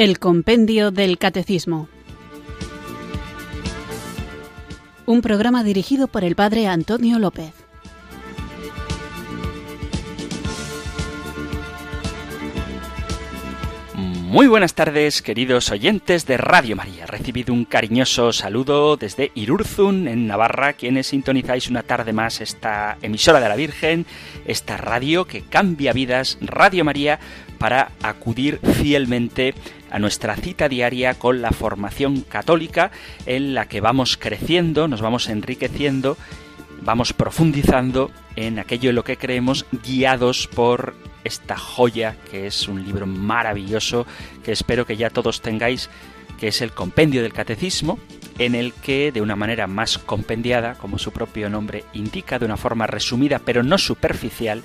El Compendio del Catecismo. Un programa dirigido por el Padre Antonio López. Muy buenas tardes, queridos oyentes de Radio María. Recibido un cariñoso saludo desde Irurzun, en Navarra, quienes sintonizáis una tarde más esta emisora de la Virgen, esta radio que cambia vidas, Radio María, para acudir fielmente a nuestra cita diaria con la formación católica en la que vamos creciendo, nos vamos enriqueciendo, vamos profundizando en aquello en lo que creemos, guiados por esta joya que es un libro maravilloso que espero que ya todos tengáis, que es el Compendio del Catecismo, en el que de una manera más compendiada, como su propio nombre indica, de una forma resumida pero no superficial,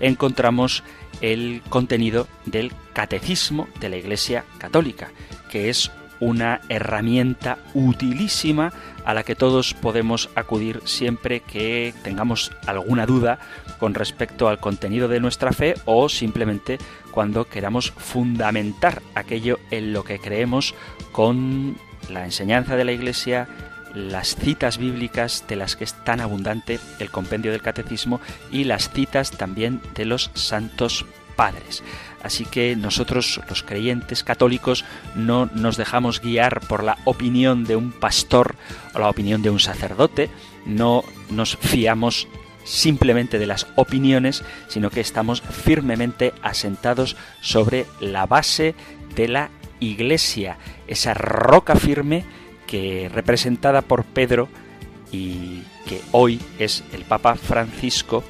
encontramos el contenido del Catecismo de la Iglesia Católica, que es una herramienta utilísima a la que todos podemos acudir siempre que tengamos alguna duda con respecto al contenido de nuestra fe o simplemente cuando queramos fundamentar aquello en lo que creemos con la enseñanza de la Iglesia, las citas bíblicas de las que es tan abundante el compendio del catecismo y las citas también de los santos padres. Así que nosotros, los creyentes católicos, no nos dejamos guiar por la opinión de un pastor o la opinión de un sacerdote, no nos fiamos simplemente de las opiniones, sino que estamos firmemente asentados sobre la base de la Iglesia, esa roca firme que representada por Pedro y que hoy es el Papa Francisco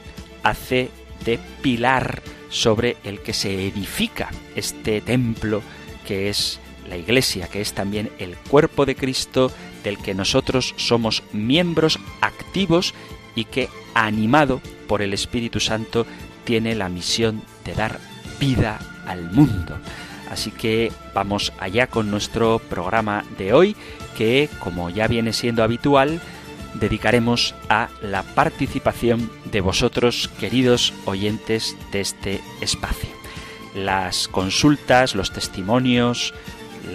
hace de pilar sobre el que se edifica este templo que es la Iglesia, que es también el cuerpo de Cristo del que nosotros somos miembros activos y que, animado por el Espíritu Santo, tiene la misión de dar vida al mundo. Así que vamos allá con nuestro programa de hoy, que, como ya viene siendo habitual, dedicaremos a la participación de vosotros, queridos oyentes de este espacio. Las consultas, los testimonios,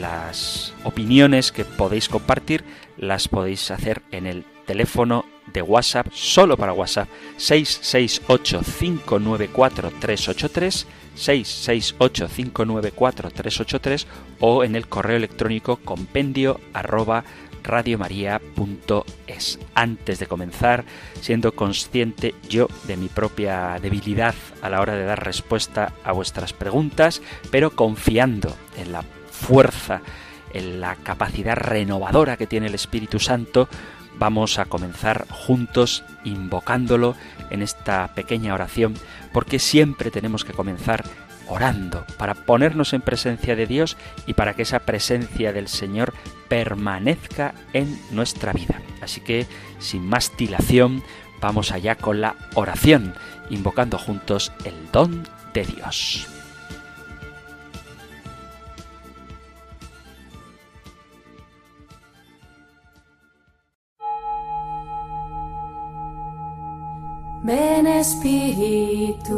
las opiniones que podéis compartir, las podéis hacer en el teléfono de WhatsApp, solo para WhatsApp, 668-594-383, 668-594-383 o en el correo electrónico compendio arroba radiomaria.es. Antes de comenzar, siendo consciente yo de mi propia debilidad a la hora de dar respuesta a vuestras preguntas, pero confiando en la fuerza, en la capacidad renovadora que tiene el Espíritu Santo, vamos a comenzar juntos invocándolo en esta pequeña oración, porque siempre tenemos que comenzar orando para ponernos en presencia de Dios y para que esa presencia del Señor permanezca en nuestra vida. Así que, sin más dilación, vamos allá con la oración, invocando juntos el don de Dios. Ven Espíritu,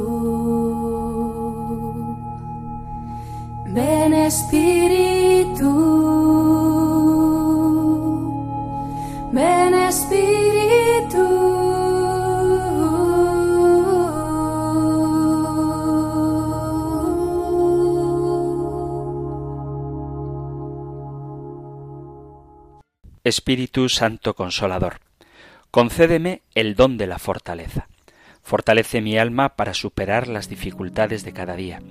ven Espíritu, ven Espíritu. Espíritu Santo Consolador, concédeme el don de la fortaleza Fortalece mi alma para superar las dificultades de cada día,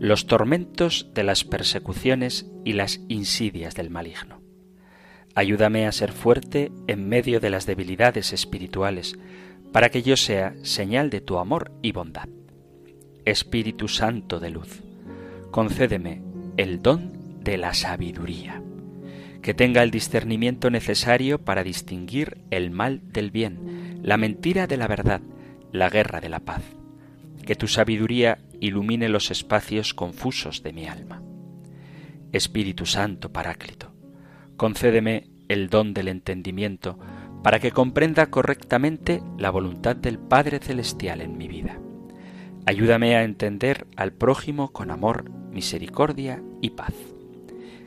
los tormentos de las persecuciones y las insidias del maligno. Ayúdame a ser fuerte en medio de las debilidades espirituales, para que yo sea señal de tu amor y bondad. Espíritu Santo de luz, concédeme el don de la sabiduría, que tenga el discernimiento necesario para distinguir el mal del bien, la mentira de la verdad, la guerra de la paz. Que tu sabiduría ilumine los espacios confusos de mi alma. Espíritu Santo Paráclito, concédeme el don del entendimiento para que comprenda correctamente la voluntad del Padre Celestial en mi vida. Ayúdame a entender al prójimo con amor, misericordia y paz.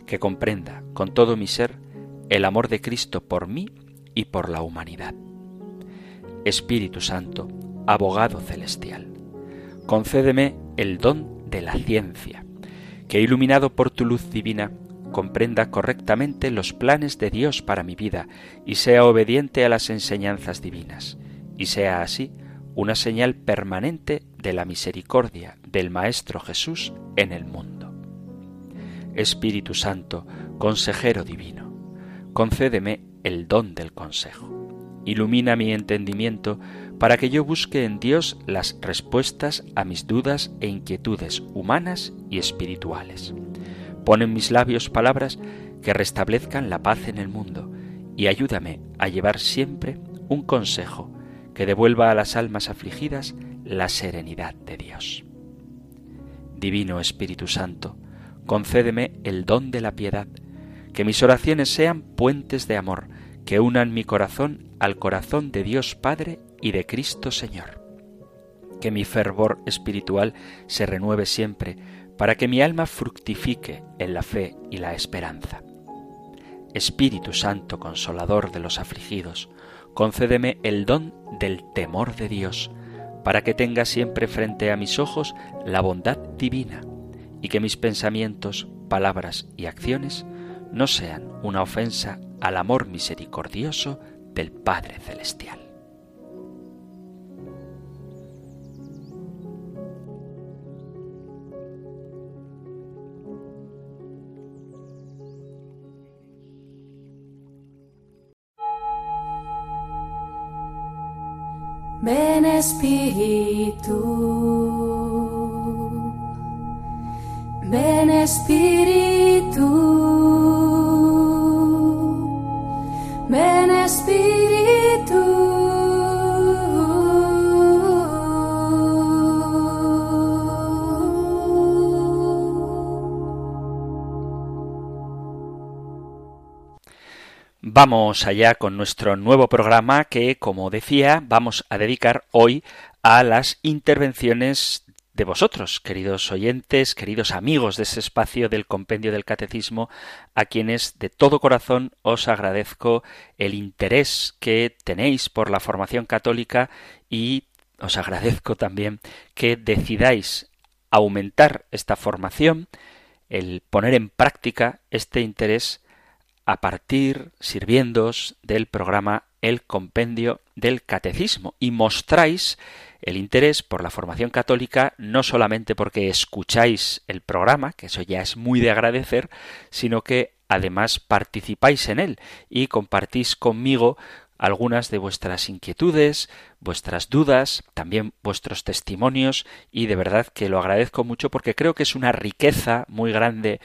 que comprenda con todo mi ser el amor de Cristo por mí y por la humanidad. Espíritu Santo, abogado celestial, concédeme el don de la ciencia, que iluminado por tu luz divina, comprenda correctamente los planes de Dios para mi vida y sea obediente a las enseñanzas divinas, y sea así una señal permanente de la misericordia del Maestro Jesús en el mundo. Espíritu Santo, consejero divino, concédeme el don del consejo. Ilumina mi entendimiento para que yo busque en Dios las respuestas a mis dudas e inquietudes humanas y espirituales. Pon en mis labios palabras que restablezcan la paz en el mundo y ayúdame a llevar siempre un consejo que devuelva a las almas afligidas la serenidad de Dios. Divino Espíritu Santo, concédeme el don de la piedad, que mis oraciones sean puentes de amor, que unan mi corazón al corazón de Dios Padre y de Cristo Señor. Que mi fervor espiritual se renueve siempre, para que mi alma fructifique en la fe y la esperanza. Espíritu Santo, consolador de los afligidos, concédeme el don del temor de Dios, para que tenga siempre frente a mis ojos la bondad divina, y que mis pensamientos, palabras y acciones no sean una ofensa al amor misericordioso del Padre Celestial. Ven Espíritu, ven Espíritu, Vamos allá con nuestro nuevo programa que, como decía, vamos a dedicar hoy a las intervenciones de vosotros, queridos oyentes, queridos amigos de ese espacio del compendio del catecismo, a quienes de todo corazón os agradezco el interés que tenéis por la formación católica y os agradezco también que decidáis aumentar esta formación, el poner en práctica este interés a partir, sirviéndoos del programa El Compendio del Catecismo y mostráis el interés por la formación católica no solamente porque escucháis el programa, que eso ya es muy de agradecer, sino que además participáis en él y compartís conmigo algunas de vuestras inquietudes, vuestras dudas, también vuestros testimonios y de verdad que lo agradezco mucho porque creo que es una riqueza muy grande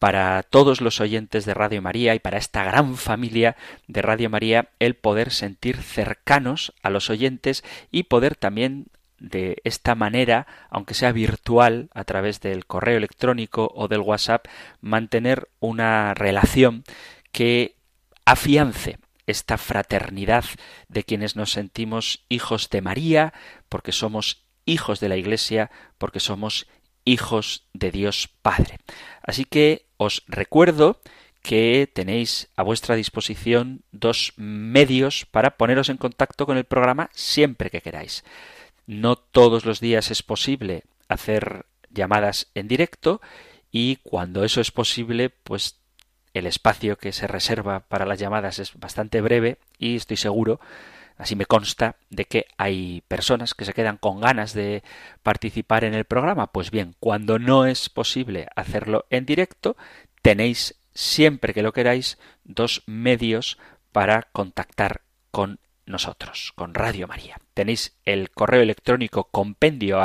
para todos los oyentes de Radio María y para esta gran familia de Radio María el poder sentir cercanos a los oyentes y poder también de esta manera, aunque sea virtual, a través del correo electrónico o del WhatsApp, mantener una relación que afiance esta fraternidad de quienes nos sentimos hijos de María, porque somos hijos de la Iglesia, porque somos hijos de Dios Padre. Así que os recuerdo que tenéis a vuestra disposición dos medios para poneros en contacto con el programa siempre que queráis. No todos los días es posible hacer llamadas en directo y cuando eso es posible, pues el espacio que se reserva para las llamadas es bastante breve y estoy seguro Así me consta de que hay personas que se quedan con ganas de participar en el programa. Pues bien, cuando no es posible hacerlo en directo, tenéis siempre que lo queráis dos medios para contactar con nosotros, con Radio María. Tenéis el correo electrónico compendio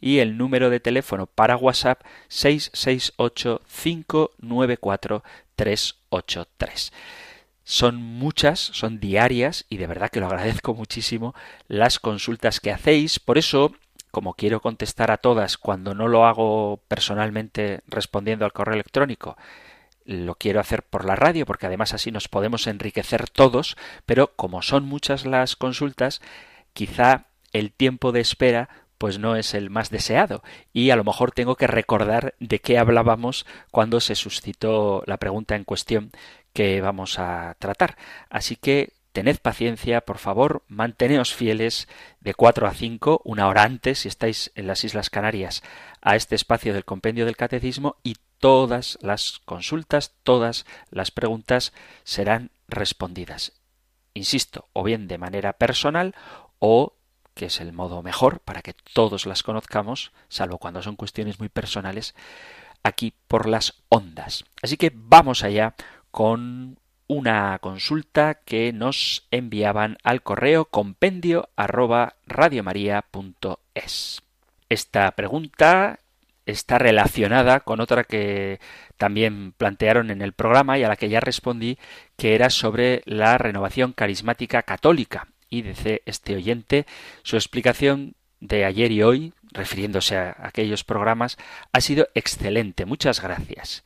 y el número de teléfono para WhatsApp 668 594 383. Son muchas, son diarias y de verdad que lo agradezco muchísimo las consultas que hacéis. Por eso, como quiero contestar a todas cuando no lo hago personalmente respondiendo al correo electrónico, lo quiero hacer por la radio porque además así nos podemos enriquecer todos, pero como son muchas las consultas, quizá el tiempo de espera pues no es el más deseado y a lo mejor tengo que recordar de qué hablábamos cuando se suscitó la pregunta en cuestión que vamos a tratar. Así que tened paciencia, por favor, manteneos fieles de 4 a 5, una hora antes, si estáis en las Islas Canarias, a este espacio del compendio del catecismo y todas las consultas, todas las preguntas serán respondidas. Insisto, o bien de manera personal o que es el modo mejor para que todos las conozcamos, salvo cuando son cuestiones muy personales, aquí por las ondas. Así que vamos allá con una consulta que nos enviaban al correo compendio arroba Esta pregunta está relacionada con otra que también plantearon en el programa y a la que ya respondí, que era sobre la renovación carismática católica. Y dice este oyente, su explicación de ayer y hoy, refiriéndose a aquellos programas, ha sido excelente. Muchas gracias.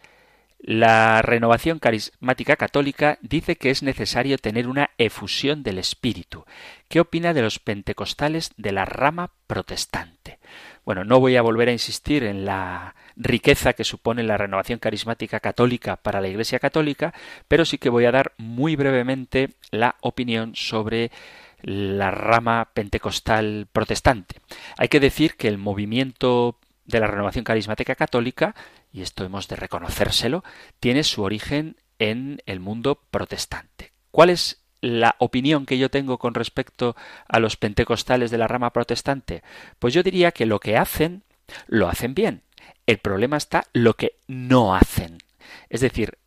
La renovación carismática católica dice que es necesario tener una efusión del espíritu. ¿Qué opina de los pentecostales de la rama protestante? Bueno, no voy a volver a insistir en la riqueza que supone la renovación carismática católica para la Iglesia católica, pero sí que voy a dar muy brevemente la opinión sobre la rama pentecostal protestante. Hay que decir que el movimiento de la renovación carismática católica, y esto hemos de reconocérselo, tiene su origen en el mundo protestante. ¿Cuál es la opinión que yo tengo con respecto a los pentecostales de la rama protestante? Pues yo diría que lo que hacen, lo hacen bien. El problema está lo que no hacen. Es decir,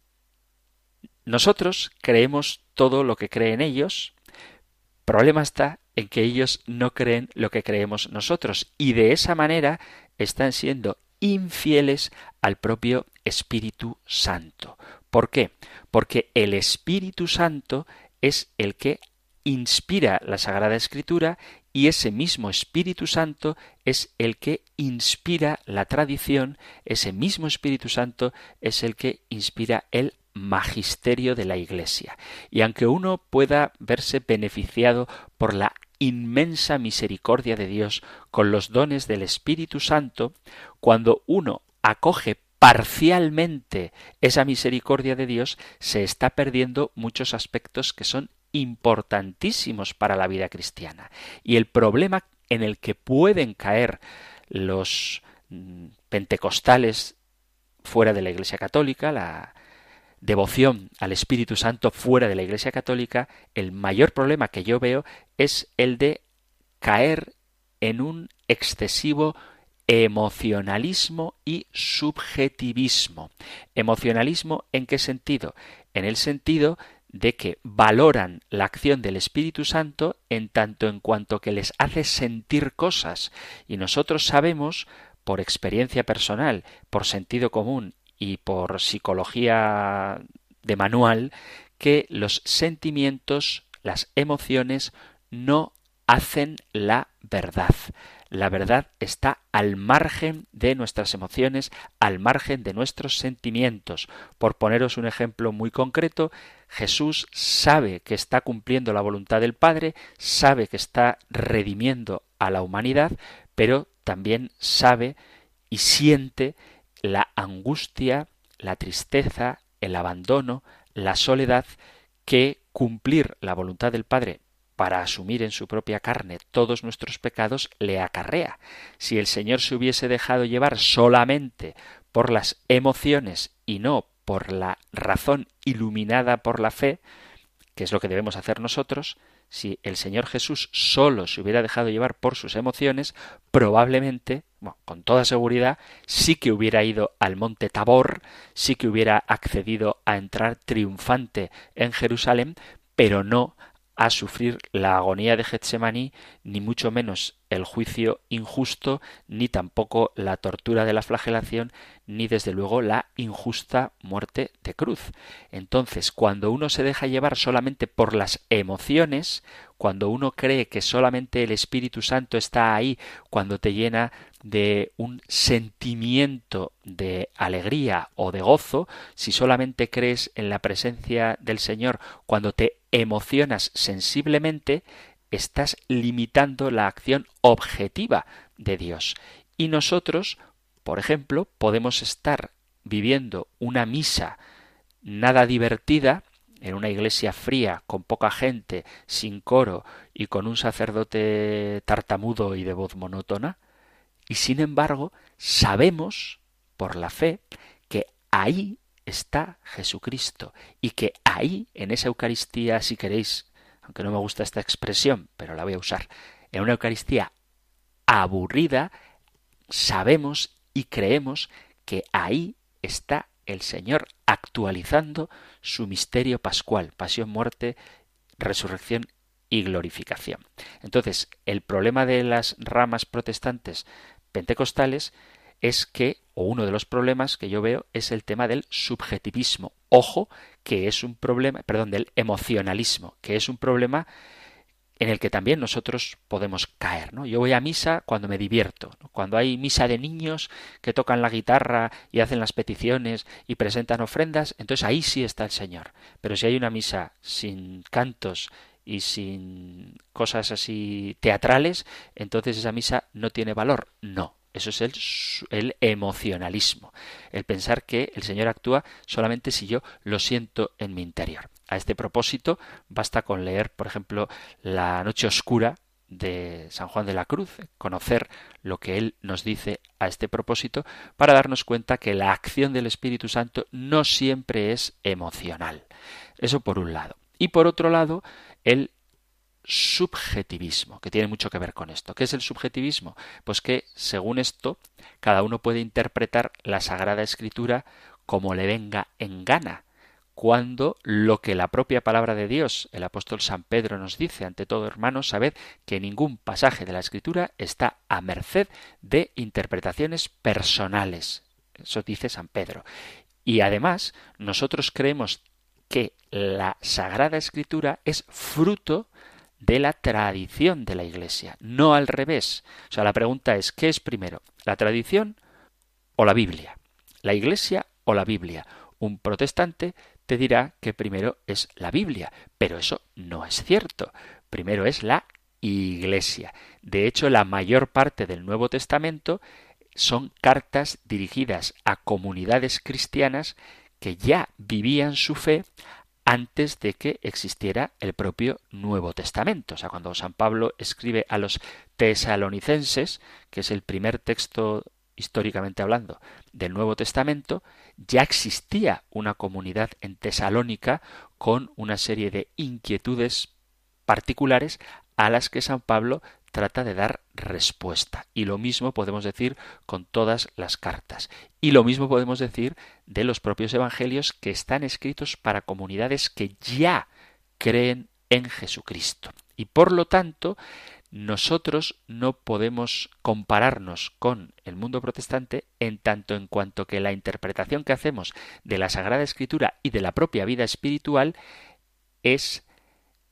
nosotros creemos todo lo que creen ellos, problema está en que ellos no creen lo que creemos nosotros y de esa manera están siendo infieles al propio Espíritu Santo. ¿Por qué? Porque el Espíritu Santo es el que inspira la Sagrada Escritura y ese mismo Espíritu Santo es el que inspira la tradición, ese mismo Espíritu Santo es el que inspira el magisterio de la Iglesia. Y aunque uno pueda verse beneficiado por la inmensa misericordia de Dios con los dones del Espíritu Santo, cuando uno acoge parcialmente esa misericordia de Dios, se está perdiendo muchos aspectos que son importantísimos para la vida cristiana. Y el problema en el que pueden caer los mm, pentecostales fuera de la Iglesia Católica, la devoción al Espíritu Santo fuera de la Iglesia Católica, el mayor problema que yo veo es el de caer en un excesivo emocionalismo y subjetivismo. Emocionalismo en qué sentido? En el sentido de que valoran la acción del Espíritu Santo en tanto en cuanto que les hace sentir cosas y nosotros sabemos por experiencia personal, por sentido común y por psicología de manual que los sentimientos, las emociones no hacen la verdad. La verdad está al margen de nuestras emociones, al margen de nuestros sentimientos. Por poneros un ejemplo muy concreto, Jesús sabe que está cumpliendo la voluntad del Padre, sabe que está redimiendo a la humanidad, pero también sabe y siente la angustia, la tristeza, el abandono, la soledad que cumplir la voluntad del Padre para asumir en su propia carne todos nuestros pecados le acarrea. Si el Señor se hubiese dejado llevar solamente por las emociones y no por la razón iluminada por la fe, que es lo que debemos hacer nosotros, si el Señor Jesús solo se hubiera dejado llevar por sus emociones, probablemente, con toda seguridad, sí que hubiera ido al monte Tabor, sí que hubiera accedido a entrar triunfante en Jerusalén, pero no a sufrir la agonía de Getsemaní, ni mucho menos el juicio injusto, ni tampoco la tortura de la flagelación, ni desde luego la injusta muerte de cruz. Entonces, cuando uno se deja llevar solamente por las emociones, cuando uno cree que solamente el Espíritu Santo está ahí, cuando te llena de un sentimiento de alegría o de gozo, si solamente crees en la presencia del Señor cuando te emocionas sensiblemente, estás limitando la acción objetiva de Dios. Y nosotros, por ejemplo, podemos estar viviendo una misa nada divertida, en una iglesia fría, con poca gente, sin coro y con un sacerdote tartamudo y de voz monótona, y sin embargo sabemos, por la fe, que ahí está Jesucristo y que ahí, en esa Eucaristía, si queréis, aunque no me gusta esta expresión, pero la voy a usar, en una Eucaristía aburrida, sabemos y creemos que ahí está el Señor actualizando su misterio pascual, pasión, muerte, resurrección y glorificación. Entonces, el problema de las ramas protestantes pentecostales es que, o uno de los problemas que yo veo, es el tema del subjetivismo. Ojo, que es un problema, perdón, del emocionalismo, que es un problema en el que también nosotros podemos caer. ¿no? Yo voy a misa cuando me divierto, cuando hay misa de niños que tocan la guitarra y hacen las peticiones y presentan ofrendas, entonces ahí sí está el Señor. Pero si hay una misa sin cantos y sin cosas así teatrales, entonces esa misa no tiene valor. No, eso es el, el, emocionalismo, el pensar que el Señor actúa solamente si yo lo siento en mi interior. A este propósito, basta con leer, por ejemplo, La Noche Oscura de San Juan de la Cruz, conocer lo que él nos dice a este propósito, para darnos cuenta que la acción del Espíritu Santo no siempre es emocional. Eso por un lado. Y por otro lado, el subjetivismo, que tiene mucho que ver con esto. ¿Qué es el subjetivismo? Pues que, según esto, cada uno puede interpretar la Sagrada Escritura como le venga en gana, cuando lo que la propia palabra de Dios, el apóstol San Pedro nos dice, ante todo hermanos, sabed que ningún pasaje de la Escritura está a merced de interpretaciones personales. Eso dice San Pedro. Y además, nosotros creemos que la Sagrada Escritura es fruto de la tradición de la Iglesia, no al revés. O sea, la pregunta es, ¿qué es primero? ¿La tradición o la Biblia? ¿La Iglesia o la Biblia? Un protestante te dirá que primero es la Biblia, pero eso no es cierto. Primero es la Iglesia. De hecho, la mayor parte del Nuevo Testamento son cartas dirigidas a comunidades cristianas que ya vivían su fe antes de que existiera el propio Nuevo Testamento. O sea, cuando San Pablo escribe a los tesalonicenses, que es el primer texto históricamente hablando, del Nuevo Testamento, ya existía una comunidad en Tesalónica con una serie de inquietudes particulares a las que San Pablo trata de dar respuesta. Y lo mismo podemos decir con todas las cartas. Y lo mismo podemos decir de los propios evangelios que están escritos para comunidades que ya creen en Jesucristo. Y por lo tanto, nosotros no podemos compararnos con el mundo protestante en tanto en cuanto que la interpretación que hacemos de la Sagrada Escritura y de la propia vida espiritual es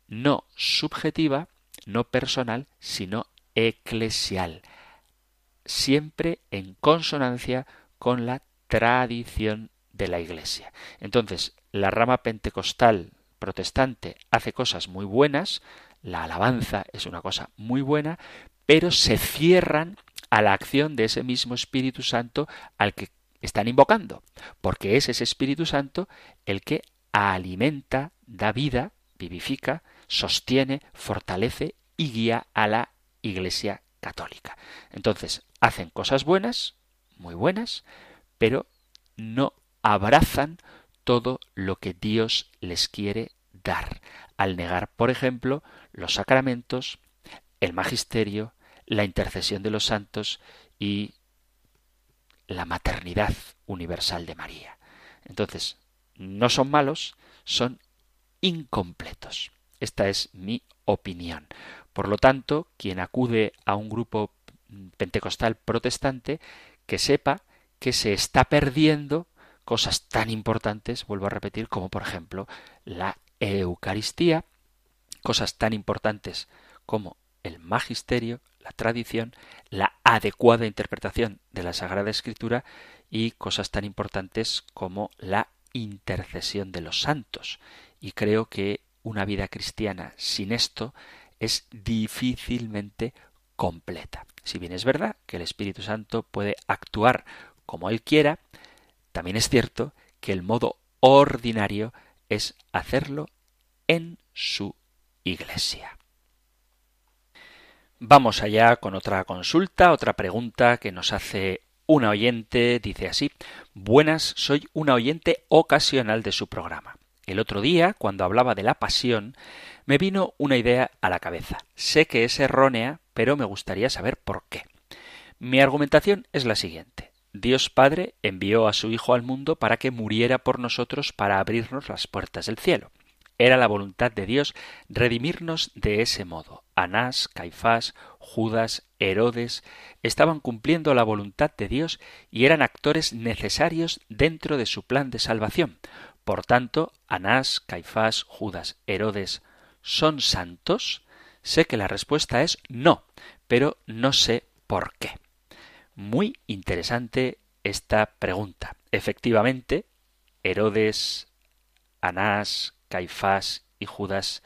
no subjetiva, no personal, sino eclesial, siempre en consonancia con la tradición de la Iglesia. Entonces, la rama pentecostal protestante hace cosas muy buenas, la alabanza es una cosa muy buena, pero se cierran a la acción de ese mismo Espíritu Santo al que están invocando, porque es ese Espíritu Santo el que alimenta, da vida, vivifica, sostiene, fortalece y guía a la Iglesia católica. Entonces, hacen cosas buenas, muy buenas, pero no abrazan todo lo que Dios les quiere dar, al negar, por ejemplo, los sacramentos, el magisterio, la intercesión de los santos y la maternidad universal de María. Entonces, no son malos, son incompletos. Esta es mi opinión. Por lo tanto, quien acude a un grupo pentecostal protestante, que sepa que se está perdiendo cosas tan importantes, vuelvo a repetir, como por ejemplo la Eucaristía, cosas tan importantes como el magisterio, la tradición, la adecuada interpretación de la Sagrada Escritura y cosas tan importantes como la intercesión de los santos. Y creo que una vida cristiana sin esto es difícilmente completa. Si bien es verdad que el Espíritu Santo puede actuar como Él quiera, también es cierto que el modo ordinario es hacerlo en su iglesia. Vamos allá con otra consulta, otra pregunta que nos hace una oyente. Dice así, Buenas, soy una oyente ocasional de su programa. El otro día, cuando hablaba de la pasión, me vino una idea a la cabeza. Sé que es errónea, pero me gustaría saber por qué. Mi argumentación es la siguiente. Dios Padre envió a su Hijo al mundo para que muriera por nosotros para abrirnos las puertas del cielo. Era la voluntad de Dios redimirnos de ese modo. Anás, Caifás, Judas, Herodes estaban cumpliendo la voluntad de Dios y eran actores necesarios dentro de su plan de salvación. Por tanto, Anás, Caifás, Judas, Herodes, ¿son santos? Sé que la respuesta es no, pero no sé por qué. Muy interesante esta pregunta. Efectivamente, Herodes, Anás, Caifás y Judas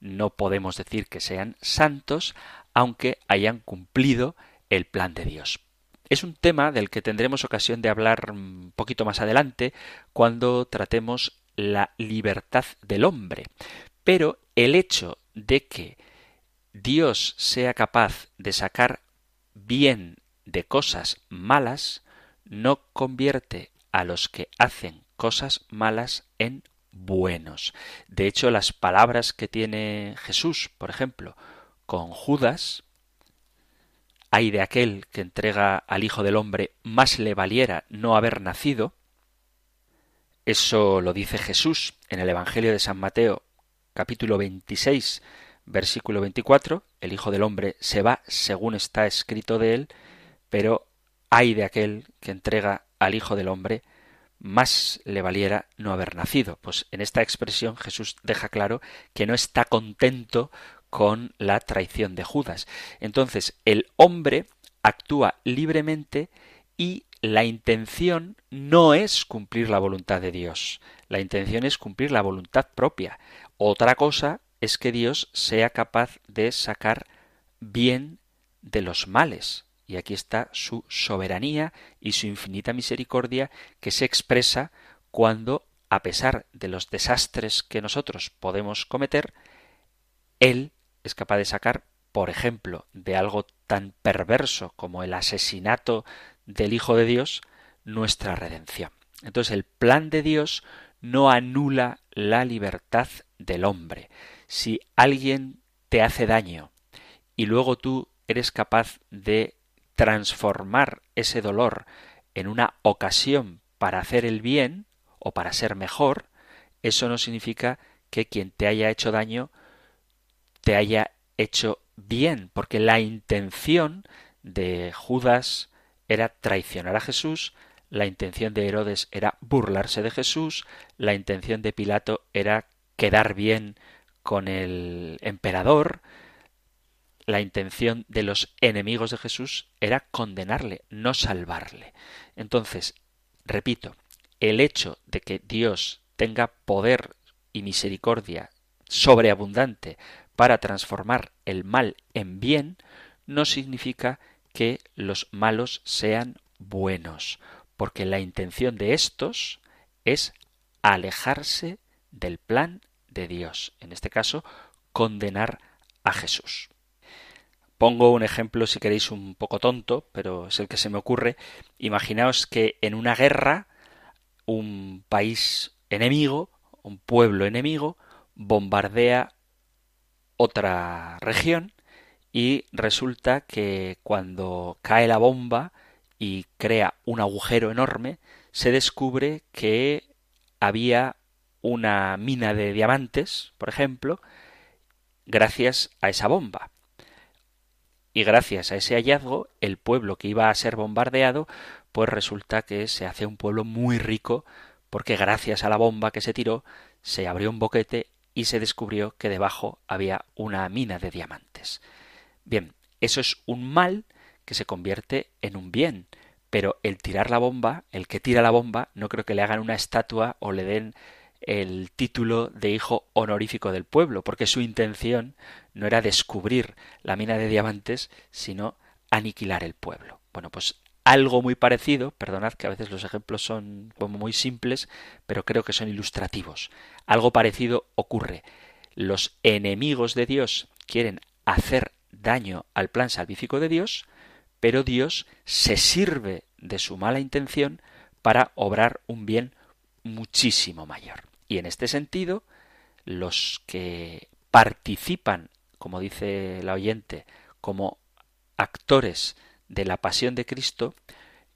no podemos decir que sean santos, aunque hayan cumplido el plan de Dios. Es un tema del que tendremos ocasión de hablar un poquito más adelante cuando tratemos la libertad del hombre. Pero el hecho de que Dios sea capaz de sacar bien de cosas malas no convierte a los que hacen cosas malas en buenos. De hecho, las palabras que tiene Jesús, por ejemplo, con Judas, hay de aquel que entrega al Hijo del Hombre más le valiera no haber nacido, eso lo dice Jesús en el Evangelio de San Mateo, capítulo 26, versículo 24, el Hijo del Hombre se va según está escrito de él, pero hay de aquel que entrega al Hijo del Hombre más le valiera no haber nacido. Pues en esta expresión Jesús deja claro que no está contento con la traición de Judas. Entonces, el hombre actúa libremente y la intención no es cumplir la voluntad de Dios. La intención es cumplir la voluntad propia. Otra cosa es que Dios sea capaz de sacar bien de los males y aquí está su soberanía y su infinita misericordia que se expresa cuando, a pesar de los desastres que nosotros podemos cometer, Él es capaz de sacar, por ejemplo, de algo tan perverso como el asesinato del Hijo de Dios, nuestra redención. Entonces el plan de Dios no anula la libertad del hombre. Si alguien te hace daño y luego tú eres capaz de transformar ese dolor en una ocasión para hacer el bien o para ser mejor, eso no significa que quien te haya hecho daño te haya hecho bien, porque la intención de Judas era traicionar a Jesús, la intención de Herodes era burlarse de Jesús, la intención de Pilato era quedar bien con el emperador, la intención de los enemigos de Jesús era condenarle, no salvarle. Entonces, repito, el hecho de que Dios tenga poder y misericordia sobreabundante para transformar el mal en bien, no significa que los malos sean buenos, porque la intención de estos es alejarse del plan de Dios, en este caso, condenar a Jesús. Pongo un ejemplo, si queréis, un poco tonto, pero es el que se me ocurre. Imaginaos que en una guerra un país enemigo, un pueblo enemigo, bombardea otra región y resulta que cuando cae la bomba y crea un agujero enorme, se descubre que había una mina de diamantes, por ejemplo, gracias a esa bomba. Y gracias a ese hallazgo el pueblo que iba a ser bombardeado pues resulta que se hace un pueblo muy rico porque gracias a la bomba que se tiró se abrió un boquete y se descubrió que debajo había una mina de diamantes. Bien, eso es un mal que se convierte en un bien, pero el tirar la bomba, el que tira la bomba, no creo que le hagan una estatua o le den el título de hijo honorífico del pueblo, porque su intención no era descubrir la mina de diamantes, sino aniquilar el pueblo. Bueno, pues algo muy parecido, perdonad que a veces los ejemplos son como muy simples, pero creo que son ilustrativos. Algo parecido ocurre. Los enemigos de Dios quieren hacer daño al plan salvífico de Dios, pero Dios se sirve de su mala intención para obrar un bien muchísimo mayor. Y en este sentido, los que participan, como dice la oyente, como actores de la pasión de Cristo,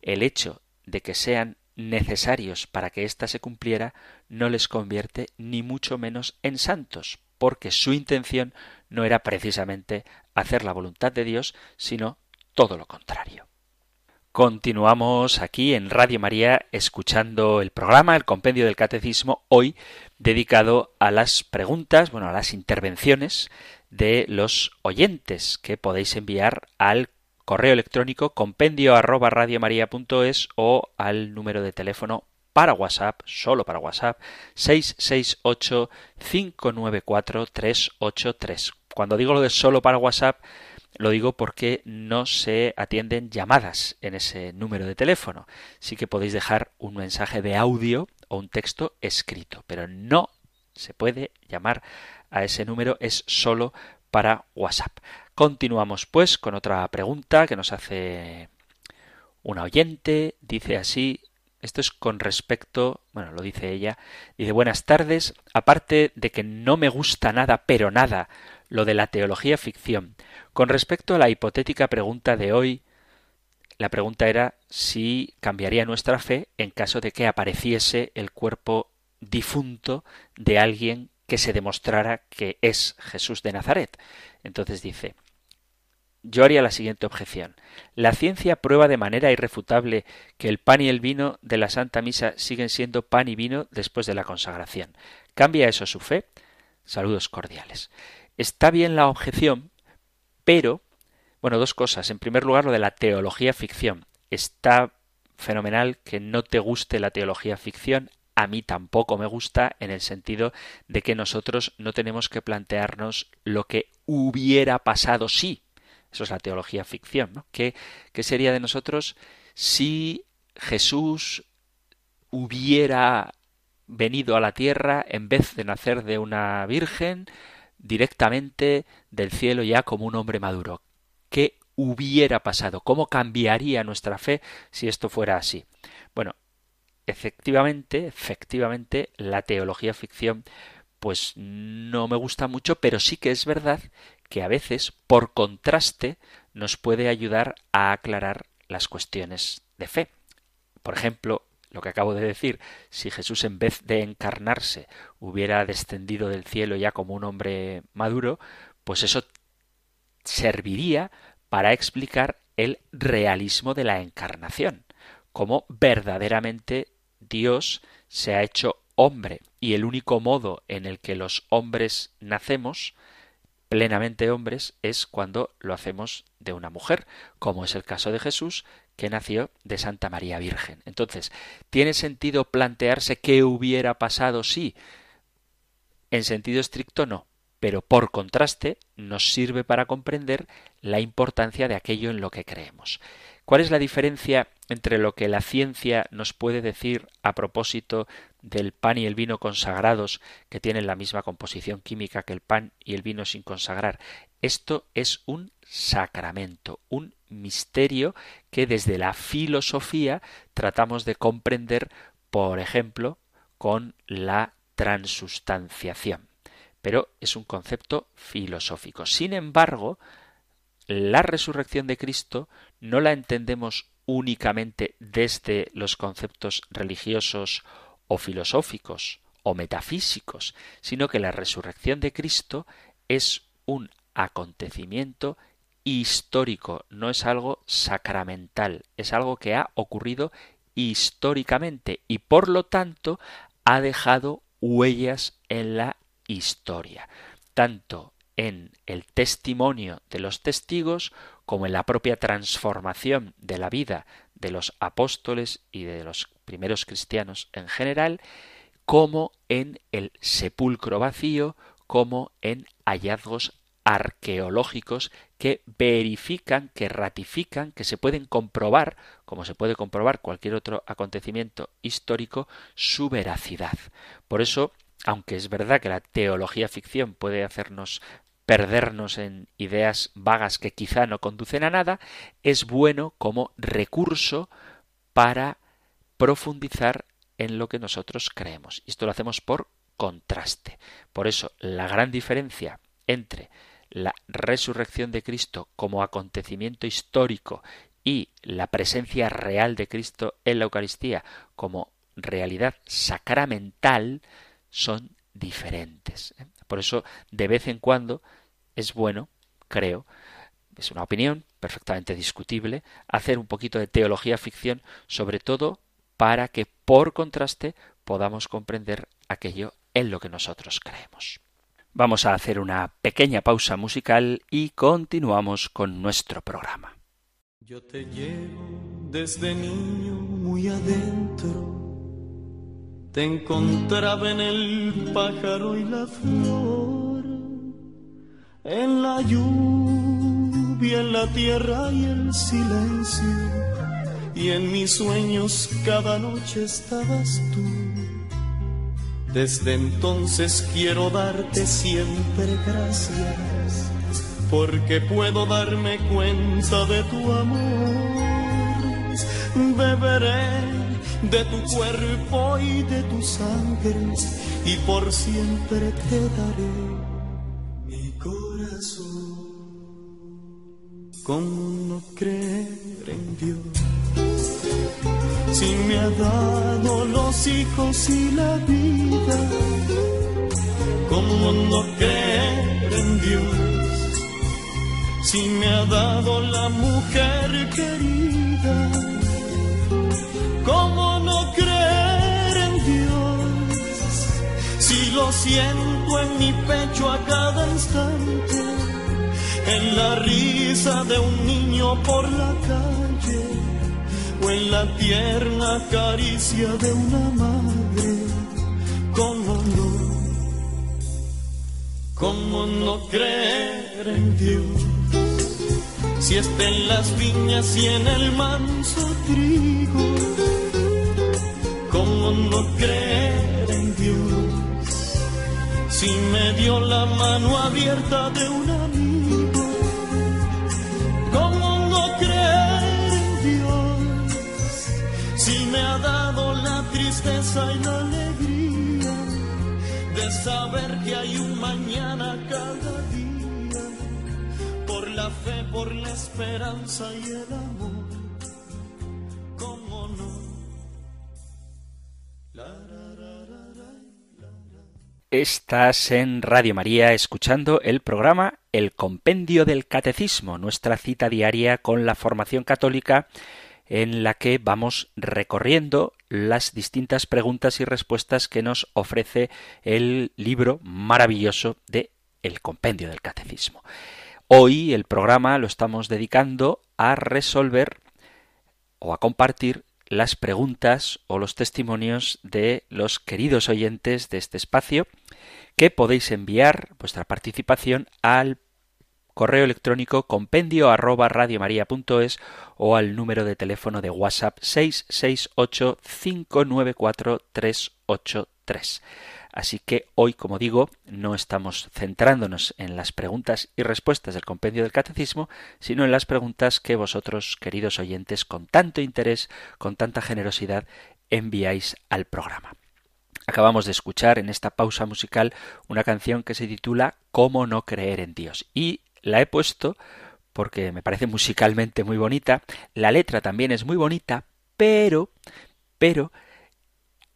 el hecho de que sean necesarios para que ésta se cumpliera no les convierte ni mucho menos en santos, porque su intención no era precisamente hacer la voluntad de Dios, sino todo lo contrario. Continuamos aquí en Radio María escuchando el programa, el compendio del catecismo, hoy dedicado a las preguntas, bueno, a las intervenciones de los oyentes que podéis enviar al correo electrónico compendio arroba o al número de teléfono para WhatsApp, solo para WhatsApp, 668 594 383. Cuando digo lo de solo para WhatsApp, lo digo porque no se atienden llamadas en ese número de teléfono. Sí que podéis dejar un mensaje de audio o un texto escrito, pero no se puede llamar a ese número, es solo para WhatsApp. Continuamos pues con otra pregunta que nos hace una oyente. Dice así, esto es con respecto, bueno, lo dice ella, dice buenas tardes, aparte de que no me gusta nada, pero nada, lo de la teología ficción. Con respecto a la hipotética pregunta de hoy, la pregunta era si cambiaría nuestra fe en caso de que apareciese el cuerpo difunto de alguien que se demostrara que es Jesús de Nazaret. Entonces dice, yo haría la siguiente objeción. La ciencia prueba de manera irrefutable que el pan y el vino de la Santa Misa siguen siendo pan y vino después de la consagración. ¿Cambia eso su fe? Saludos cordiales. Está bien la objeción, pero, bueno, dos cosas. En primer lugar, lo de la teología ficción. Está fenomenal que no te guste la teología ficción. A mí tampoco me gusta en el sentido de que nosotros no tenemos que plantearnos lo que hubiera pasado si. Eso es la teología ficción. ¿no? ¿Qué, ¿Qué sería de nosotros si Jesús hubiera venido a la tierra en vez de nacer de una virgen, directamente del cielo ya como un hombre maduro. ¿Qué hubiera pasado? ¿Cómo cambiaría nuestra fe si esto fuera así? Bueno, efectivamente, efectivamente, la teología ficción pues no me gusta mucho, pero sí que es verdad que a veces, por contraste, nos puede ayudar a aclarar las cuestiones de fe. Por ejemplo, lo que acabo de decir, si Jesús en vez de encarnarse hubiera descendido del cielo ya como un hombre maduro, pues eso serviría para explicar el realismo de la encarnación, cómo verdaderamente Dios se ha hecho hombre y el único modo en el que los hombres nacemos plenamente hombres es cuando lo hacemos de una mujer, como es el caso de Jesús, que nació de Santa María Virgen. Entonces, ¿tiene sentido plantearse qué hubiera pasado si? En sentido estricto no, pero por contraste nos sirve para comprender la importancia de aquello en lo que creemos. ¿Cuál es la diferencia entre lo que la ciencia nos puede decir a propósito del pan y el vino consagrados que tienen la misma composición química que el pan y el vino sin consagrar? Esto es un sacramento, un misterio que desde la filosofía tratamos de comprender, por ejemplo, con la transustanciación. Pero es un concepto filosófico. Sin embargo, la resurrección de Cristo no la entendemos únicamente desde los conceptos religiosos o filosóficos o metafísicos, sino que la resurrección de Cristo es un acontecimiento histórico, no es algo sacramental, es algo que ha ocurrido históricamente y por lo tanto ha dejado huellas en la historia, tanto en el testimonio de los testigos como en la propia transformación de la vida de los apóstoles y de los primeros cristianos en general, como en el sepulcro vacío como en hallazgos arqueológicos que verifican, que ratifican, que se pueden comprobar, como se puede comprobar cualquier otro acontecimiento histórico, su veracidad. Por eso, aunque es verdad que la teología ficción puede hacernos perdernos en ideas vagas que quizá no conducen a nada, es bueno como recurso para profundizar en lo que nosotros creemos. Y esto lo hacemos por contraste. Por eso, la gran diferencia entre la resurrección de Cristo como acontecimiento histórico y la presencia real de Cristo en la Eucaristía como realidad sacramental son diferentes. ¿eh? Por eso, de vez en cuando, es bueno, creo, es una opinión perfectamente discutible, hacer un poquito de teología ficción, sobre todo para que, por contraste, podamos comprender aquello en lo que nosotros creemos. Vamos a hacer una pequeña pausa musical y continuamos con nuestro programa. Yo te llevo desde niño muy adentro. Te encontraba en el pájaro y la flor, en la lluvia, en la tierra y el silencio. Y en mis sueños cada noche estabas tú desde entonces quiero darte siempre gracias, porque puedo darme cuenta de tu amor. Beberé de tu cuerpo y de tu sangre, y por siempre te daré mi corazón. ¿Cómo no creer en Dios? si me ha dado los hijos y la vida, ¿cómo no creer en Dios? Si me ha dado la mujer querida, ¿cómo no creer en Dios? Si lo siento en mi pecho a cada instante, en la risa de un niño por la calle en la tierna caricia de una madre. ¿Cómo no? ¿Cómo no creer en Dios? Si está en las viñas y en el manso trigo, ¿cómo no creer en Dios? Si me dio la mano abierta de un amigo, ¿cómo no creer si me ha dado la tristeza y la alegría de saber que hay un mañana cada día, la fe, por la esperanza y el amor, ¿cómo no? Estás en Radio María escuchando el programa El Compendio del Catecismo, nuestra cita diaria con la formación católica en la que vamos recorriendo las distintas preguntas y respuestas que nos ofrece el libro maravilloso de El Compendio del Catecismo. Hoy el programa lo estamos dedicando a resolver o a compartir las preguntas o los testimonios de los queridos oyentes de este espacio que podéis enviar vuestra participación al correo electrónico compendio arroba radiomaria.es o al número de teléfono de WhatsApp 668 594 383. Así que hoy, como digo, no estamos centrándonos en las preguntas y respuestas del compendio del catecismo, sino en las preguntas que vosotros, queridos oyentes, con tanto interés, con tanta generosidad, enviáis al programa. Acabamos de escuchar en esta pausa musical una canción que se titula Cómo no creer en Dios y la he puesto porque me parece musicalmente muy bonita. La letra también es muy bonita, pero, pero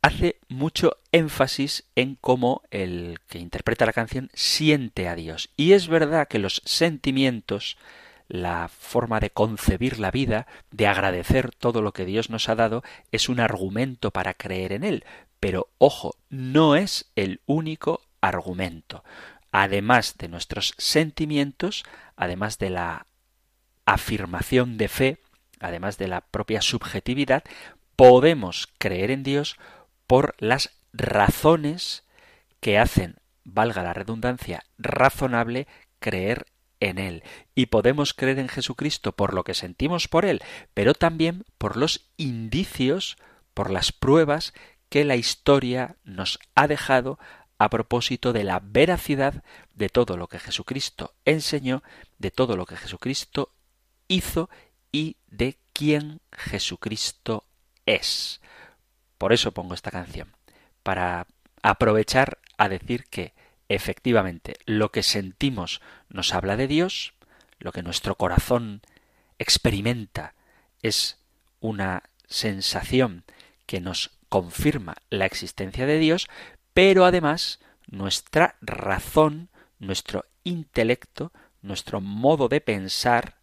hace mucho énfasis en cómo el que interpreta la canción siente a Dios. Y es verdad que los sentimientos, la forma de concebir la vida, de agradecer todo lo que Dios nos ha dado, es un argumento para creer en Él. Pero ojo, no es el único argumento además de nuestros sentimientos, además de la afirmación de fe, además de la propia subjetividad, podemos creer en Dios por las razones que hacen, valga la redundancia, razonable creer en Él. Y podemos creer en Jesucristo por lo que sentimos por Él, pero también por los indicios, por las pruebas que la historia nos ha dejado a propósito de la veracidad de todo lo que Jesucristo enseñó, de todo lo que Jesucristo hizo y de quién Jesucristo es. Por eso pongo esta canción, para aprovechar a decir que efectivamente lo que sentimos nos habla de Dios, lo que nuestro corazón experimenta es una sensación que nos confirma la existencia de Dios, pero además nuestra razón, nuestro intelecto, nuestro modo de pensar,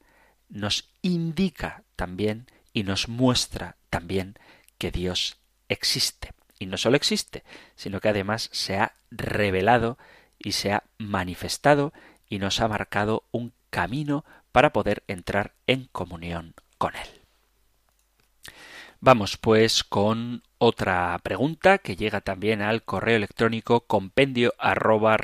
nos indica también y nos muestra también que Dios existe. Y no solo existe, sino que además se ha revelado y se ha manifestado y nos ha marcado un camino para poder entrar en comunión con Él. Vamos pues con otra pregunta que llega también al correo electrónico compendio arroba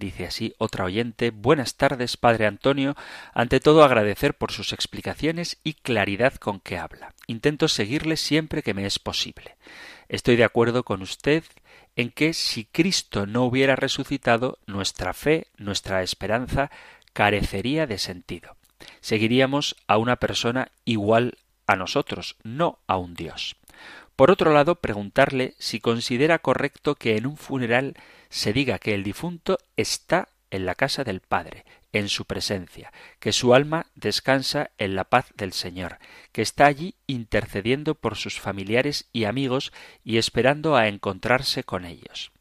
Dice así otra oyente Buenas tardes, Padre Antonio. Ante todo agradecer por sus explicaciones y claridad con que habla. Intento seguirle siempre que me es posible. Estoy de acuerdo con usted en que si Cristo no hubiera resucitado, nuestra fe, nuestra esperanza, carecería de sentido. Seguiríamos a una persona igual a nosotros, no a un Dios. Por otro lado, preguntarle si considera correcto que en un funeral se diga que el difunto está en la casa del Padre, en su presencia, que su alma descansa en la paz del Señor, que está allí intercediendo por sus familiares y amigos y esperando a encontrarse con ellos.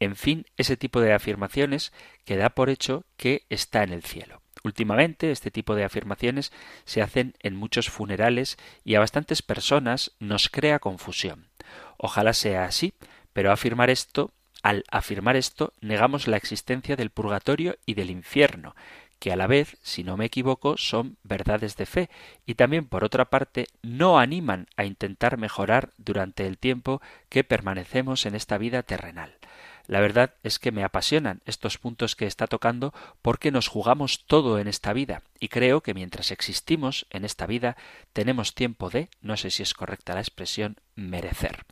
En fin, ese tipo de afirmaciones que da por hecho que está en el cielo. Últimamente este tipo de afirmaciones se hacen en muchos funerales y a bastantes personas nos crea confusión. Ojalá sea así, pero afirmar esto, al afirmar esto, negamos la existencia del purgatorio y del infierno, que a la vez, si no me equivoco, son verdades de fe, y también, por otra parte, no animan a intentar mejorar durante el tiempo que permanecemos en esta vida terrenal. La verdad es que me apasionan estos puntos que está tocando porque nos jugamos todo en esta vida y creo que mientras existimos en esta vida tenemos tiempo de, no sé si es correcta la expresión, merecer.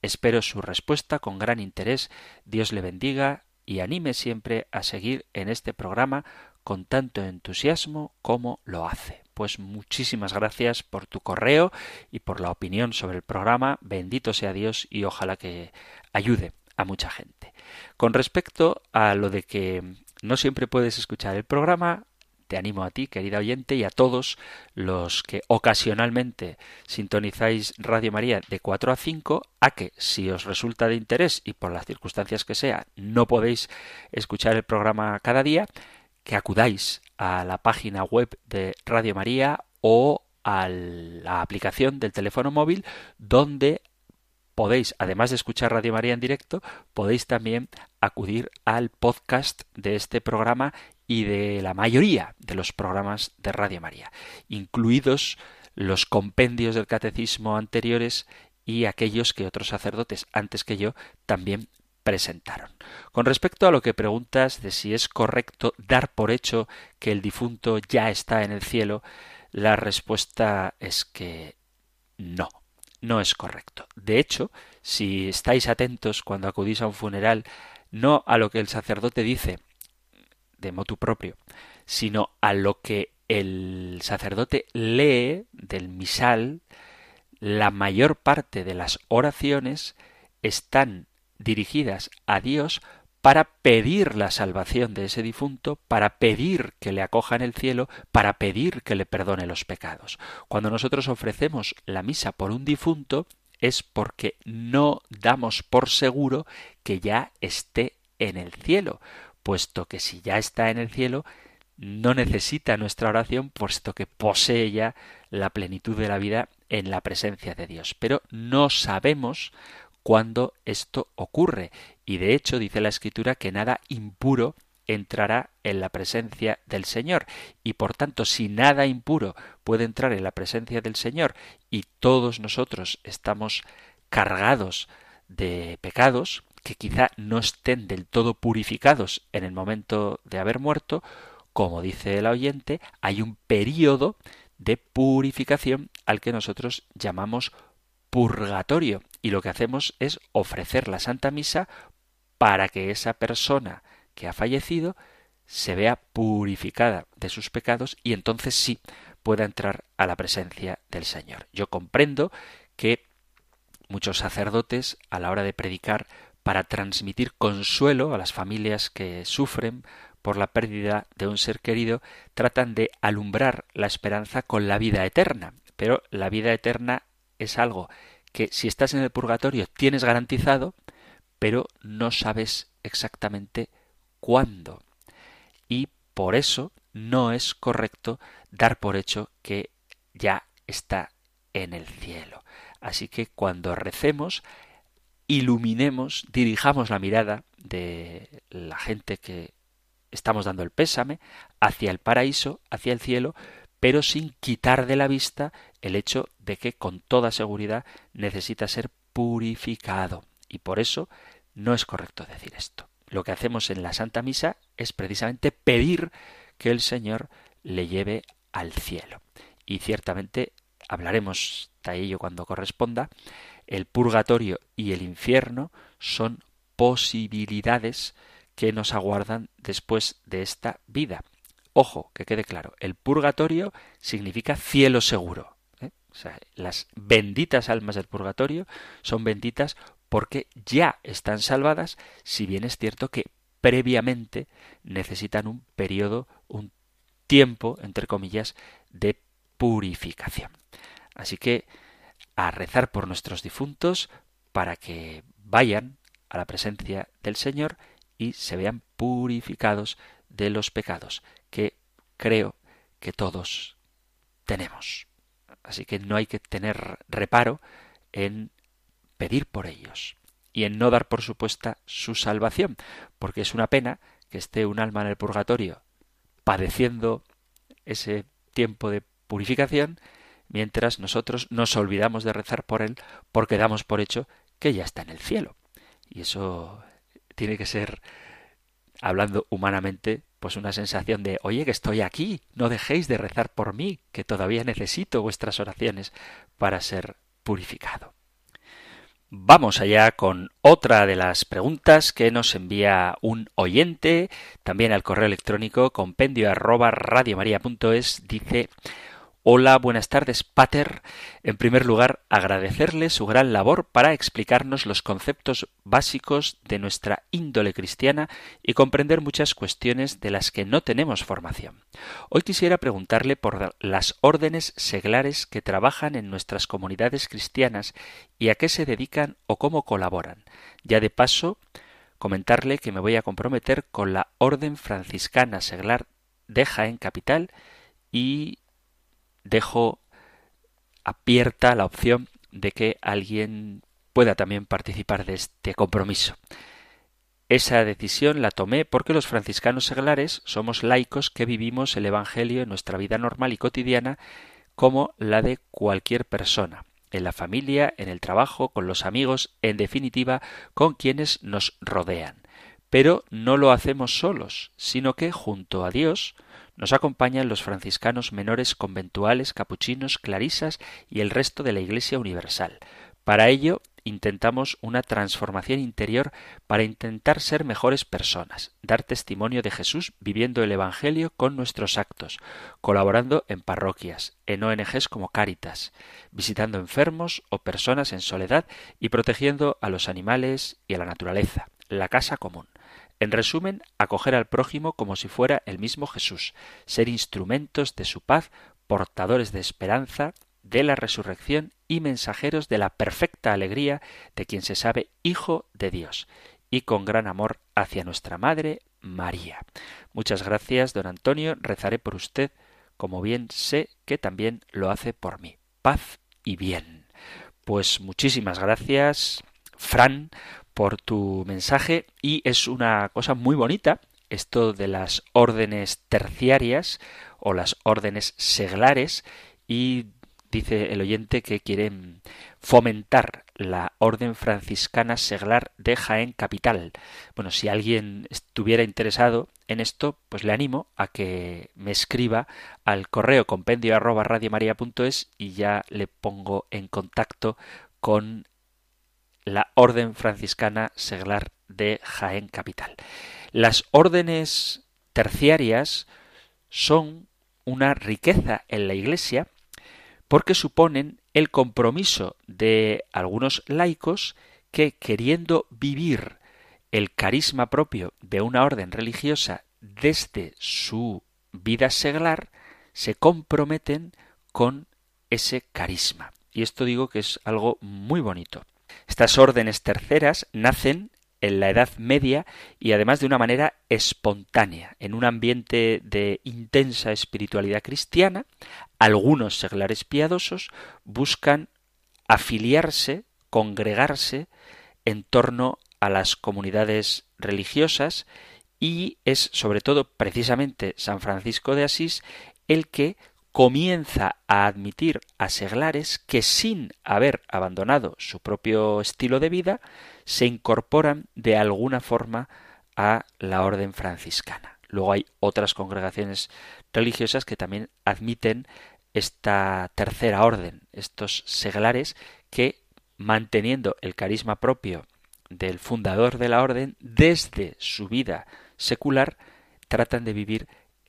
Espero su respuesta con gran interés. Dios le bendiga y anime siempre a seguir en este programa con tanto entusiasmo como lo hace. Pues muchísimas gracias por tu correo y por la opinión sobre el programa. Bendito sea Dios y ojalá que ayude a mucha gente. Con respecto a lo de que no siempre puedes escuchar el programa, te animo a ti, querida oyente, y a todos los que ocasionalmente sintonizáis Radio María de 4 a 5, a que si os resulta de interés y por las circunstancias que sea no podéis escuchar el programa cada día, que acudáis a la página web de Radio María o a la aplicación del teléfono móvil donde podéis, además de escuchar Radio María en directo, podéis también acudir al podcast de este programa y de la mayoría de los programas de Radio María, incluidos los compendios del catecismo anteriores y aquellos que otros sacerdotes antes que yo también presentaron. Con respecto a lo que preguntas de si es correcto dar por hecho que el difunto ya está en el cielo, la respuesta es que no no es correcto. De hecho, si estáis atentos cuando acudís a un funeral, no a lo que el sacerdote dice de motu propio, sino a lo que el sacerdote lee del misal, la mayor parte de las oraciones están dirigidas a Dios para pedir la salvación de ese difunto, para pedir que le acoja en el cielo, para pedir que le perdone los pecados. Cuando nosotros ofrecemos la misa por un difunto, es porque no damos por seguro que ya esté en el cielo, puesto que si ya está en el cielo, no necesita nuestra oración, puesto que posee ya la plenitud de la vida en la presencia de Dios. Pero no sabemos cuando esto ocurre. Y de hecho dice la escritura que nada impuro entrará en la presencia del Señor. Y por tanto, si nada impuro puede entrar en la presencia del Señor y todos nosotros estamos cargados de pecados, que quizá no estén del todo purificados en el momento de haber muerto, como dice el oyente, hay un periodo de purificación al que nosotros llamamos purgatorio. Y lo que hacemos es ofrecer la Santa Misa para que esa persona que ha fallecido se vea purificada de sus pecados y entonces sí pueda entrar a la presencia del Señor. Yo comprendo que muchos sacerdotes a la hora de predicar para transmitir consuelo a las familias que sufren por la pérdida de un ser querido, tratan de alumbrar la esperanza con la vida eterna. Pero la vida eterna es algo que si estás en el purgatorio tienes garantizado, pero no sabes exactamente cuándo. Y por eso no es correcto dar por hecho que ya está en el cielo. Así que cuando recemos, iluminemos, dirijamos la mirada de la gente que estamos dando el pésame hacia el paraíso, hacia el cielo, pero sin quitar de la vista el hecho de que con toda seguridad necesita ser purificado. Y por eso no es correcto decir esto. Lo que hacemos en la Santa Misa es precisamente pedir que el Señor le lleve al cielo. Y ciertamente hablaremos de ello cuando corresponda. El purgatorio y el infierno son posibilidades que nos aguardan después de esta vida. Ojo, que quede claro, el purgatorio significa cielo seguro. ¿eh? Las benditas almas del purgatorio son benditas porque ya están salvadas, si bien es cierto que previamente necesitan un periodo, un tiempo, entre comillas, de purificación. Así que a rezar por nuestros difuntos para que vayan a la presencia del Señor y se vean purificados de los pecados que creo que todos tenemos. Así que no hay que tener reparo en pedir por ellos y en no dar por supuesta su salvación, porque es una pena que esté un alma en el purgatorio padeciendo ese tiempo de purificación, mientras nosotros nos olvidamos de rezar por él porque damos por hecho que ya está en el cielo. Y eso tiene que ser, hablando humanamente, pues una sensación de, oye, que estoy aquí, no dejéis de rezar por mí, que todavía necesito vuestras oraciones para ser purificado. Vamos allá con otra de las preguntas que nos envía un oyente, también al correo electrónico compendio arroba dice Hola, buenas tardes, Pater. En primer lugar, agradecerle su gran labor para explicarnos los conceptos básicos de nuestra índole cristiana y comprender muchas cuestiones de las que no tenemos formación. Hoy quisiera preguntarle por las órdenes seglares que trabajan en nuestras comunidades cristianas y a qué se dedican o cómo colaboran. Ya de paso, comentarle que me voy a comprometer con la Orden Franciscana Seglar de Jaén Capital y dejo abierta la opción de que alguien pueda también participar de este compromiso. Esa decisión la tomé porque los franciscanos seglares somos laicos que vivimos el Evangelio en nuestra vida normal y cotidiana como la de cualquier persona, en la familia, en el trabajo, con los amigos, en definitiva, con quienes nos rodean. Pero no lo hacemos solos, sino que junto a Dios nos acompañan los franciscanos menores conventuales, capuchinos, clarisas y el resto de la Iglesia Universal. Para ello intentamos una transformación interior para intentar ser mejores personas, dar testimonio de Jesús viviendo el Evangelio con nuestros actos, colaborando en parroquias, en ONGs como Cáritas, visitando enfermos o personas en soledad y protegiendo a los animales y a la naturaleza, la casa común. En resumen, acoger al prójimo como si fuera el mismo Jesús, ser instrumentos de su paz, portadores de esperanza, de la resurrección y mensajeros de la perfecta alegría de quien se sabe Hijo de Dios, y con gran amor hacia nuestra Madre María. Muchas gracias, don Antonio, rezaré por usted, como bien sé que también lo hace por mí. Paz y bien. Pues muchísimas gracias, Fran, por tu mensaje y es una cosa muy bonita esto de las órdenes terciarias o las órdenes seglares y dice el oyente que quiere fomentar la orden franciscana seglar de Jaén Capital. Bueno, si alguien estuviera interesado en esto, pues le animo a que me escriba al correo compendio arroba radiomaria.es y ya le pongo en contacto con la orden franciscana seglar de Jaén Capital. Las órdenes terciarias son una riqueza en la Iglesia porque suponen el compromiso de algunos laicos que, queriendo vivir el carisma propio de una orden religiosa desde su vida seglar, se comprometen con ese carisma. Y esto digo que es algo muy bonito. Estas órdenes terceras nacen en la Edad Media y además de una manera espontánea, en un ambiente de intensa espiritualidad cristiana, algunos seglares piadosos buscan afiliarse, congregarse en torno a las comunidades religiosas y es sobre todo precisamente San Francisco de Asís el que comienza a admitir a seglares que sin haber abandonado su propio estilo de vida se incorporan de alguna forma a la orden franciscana. Luego hay otras congregaciones religiosas que también admiten esta tercera orden, estos seglares que, manteniendo el carisma propio del fundador de la orden, desde su vida secular, tratan de vivir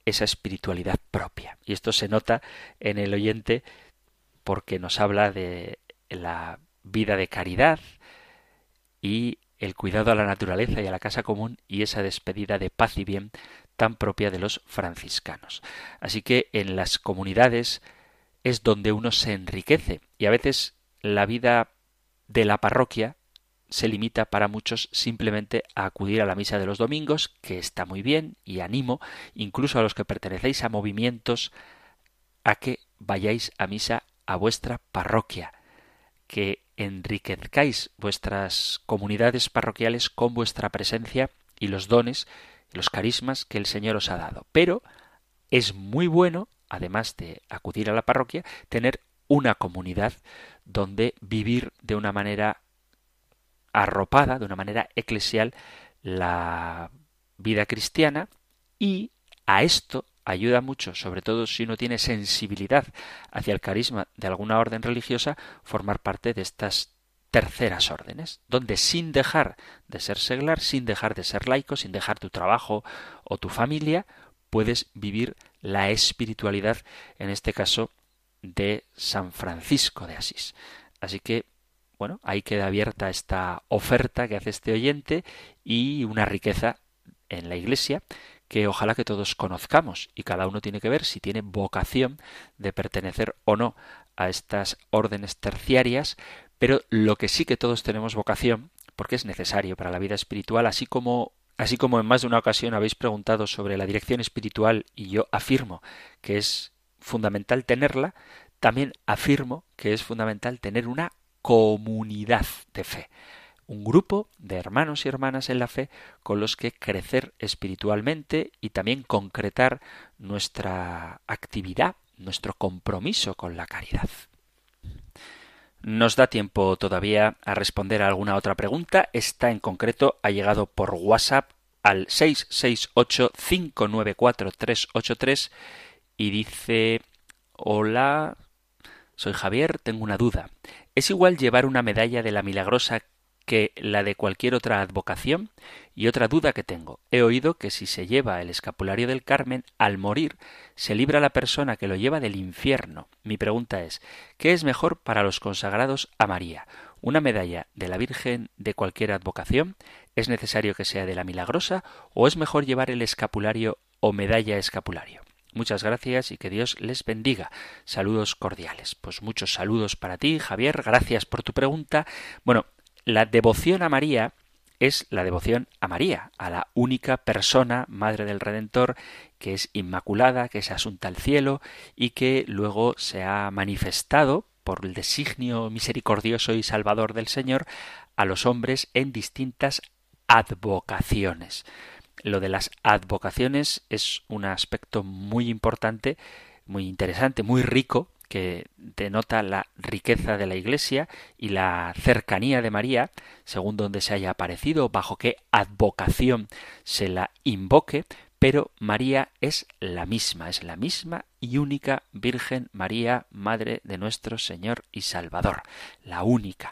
esa espiritualidad propia. Y esto se nota en el oyente porque nos habla de la vida de caridad, y el cuidado a la naturaleza y a la casa común y esa despedida de paz y bien tan propia de los franciscanos. Así que en las comunidades es donde uno se enriquece y a veces la vida de la parroquia se limita para muchos simplemente a acudir a la misa de los domingos, que está muy bien y animo incluso a los que pertenecéis a movimientos a que vayáis a misa a vuestra parroquia, que enriquezcáis vuestras comunidades parroquiales con vuestra presencia y los dones, los carismas que el Señor os ha dado. Pero es muy bueno, además de acudir a la parroquia, tener una comunidad donde vivir de una manera arropada, de una manera eclesial, la vida cristiana y a esto ayuda mucho, sobre todo si uno tiene sensibilidad hacia el carisma de alguna orden religiosa, formar parte de estas terceras órdenes, donde sin dejar de ser seglar, sin dejar de ser laico, sin dejar tu trabajo o tu familia, puedes vivir la espiritualidad, en este caso, de San Francisco de Asís. Así que, bueno, ahí queda abierta esta oferta que hace este oyente y una riqueza en la Iglesia que ojalá que todos conozcamos. Y cada uno tiene que ver si tiene vocación de pertenecer o no a estas órdenes terciarias, pero lo que sí que todos tenemos vocación, porque es necesario para la vida espiritual, así como así como en más de una ocasión habéis preguntado sobre la dirección espiritual y yo afirmo que es fundamental tenerla, también afirmo que es fundamental tener una comunidad de fe un grupo de hermanos y hermanas en la fe con los que crecer espiritualmente y también concretar nuestra actividad, nuestro compromiso con la caridad. Nos da tiempo todavía a responder a alguna otra pregunta. Esta en concreto ha llegado por WhatsApp al 668-594-383 y dice Hola, soy Javier, tengo una duda. ¿Es igual llevar una medalla de la milagrosa que la de cualquier otra advocación? Y otra duda que tengo. He oído que si se lleva el escapulario del Carmen, al morir se libra la persona que lo lleva del infierno. Mi pregunta es, ¿qué es mejor para los consagrados a María? ¿Una medalla de la Virgen de cualquier advocación? ¿Es necesario que sea de la milagrosa o es mejor llevar el escapulario o medalla escapulario? Muchas gracias y que Dios les bendiga. Saludos cordiales. Pues muchos saludos para ti, Javier. Gracias por tu pregunta. Bueno, la devoción a María es la devoción a María, a la única persona, Madre del Redentor, que es inmaculada, que es asunta al cielo y que luego se ha manifestado por el designio misericordioso y salvador del Señor a los hombres en distintas advocaciones. Lo de las advocaciones es un aspecto muy importante, muy interesante, muy rico que denota la riqueza de la Iglesia y la cercanía de María, según donde se haya aparecido, bajo qué advocación se la invoque, pero María es la misma, es la misma y única Virgen María, Madre de nuestro Señor y Salvador, la única.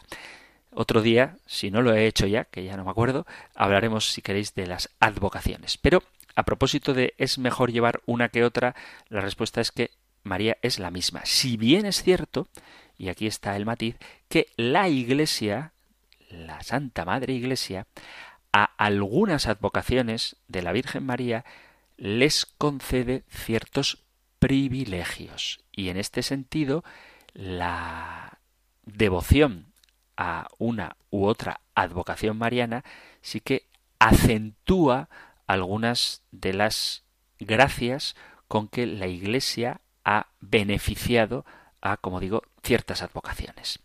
Otro día, si no lo he hecho ya, que ya no me acuerdo, hablaremos, si queréis, de las advocaciones. Pero a propósito de es mejor llevar una que otra, la respuesta es que María es la misma. Si bien es cierto, y aquí está el matiz, que la Iglesia, la Santa Madre Iglesia, a algunas advocaciones de la Virgen María les concede ciertos privilegios. Y en este sentido, la devoción a una u otra advocación mariana sí que acentúa algunas de las gracias con que la Iglesia ha beneficiado a, como digo, ciertas advocaciones.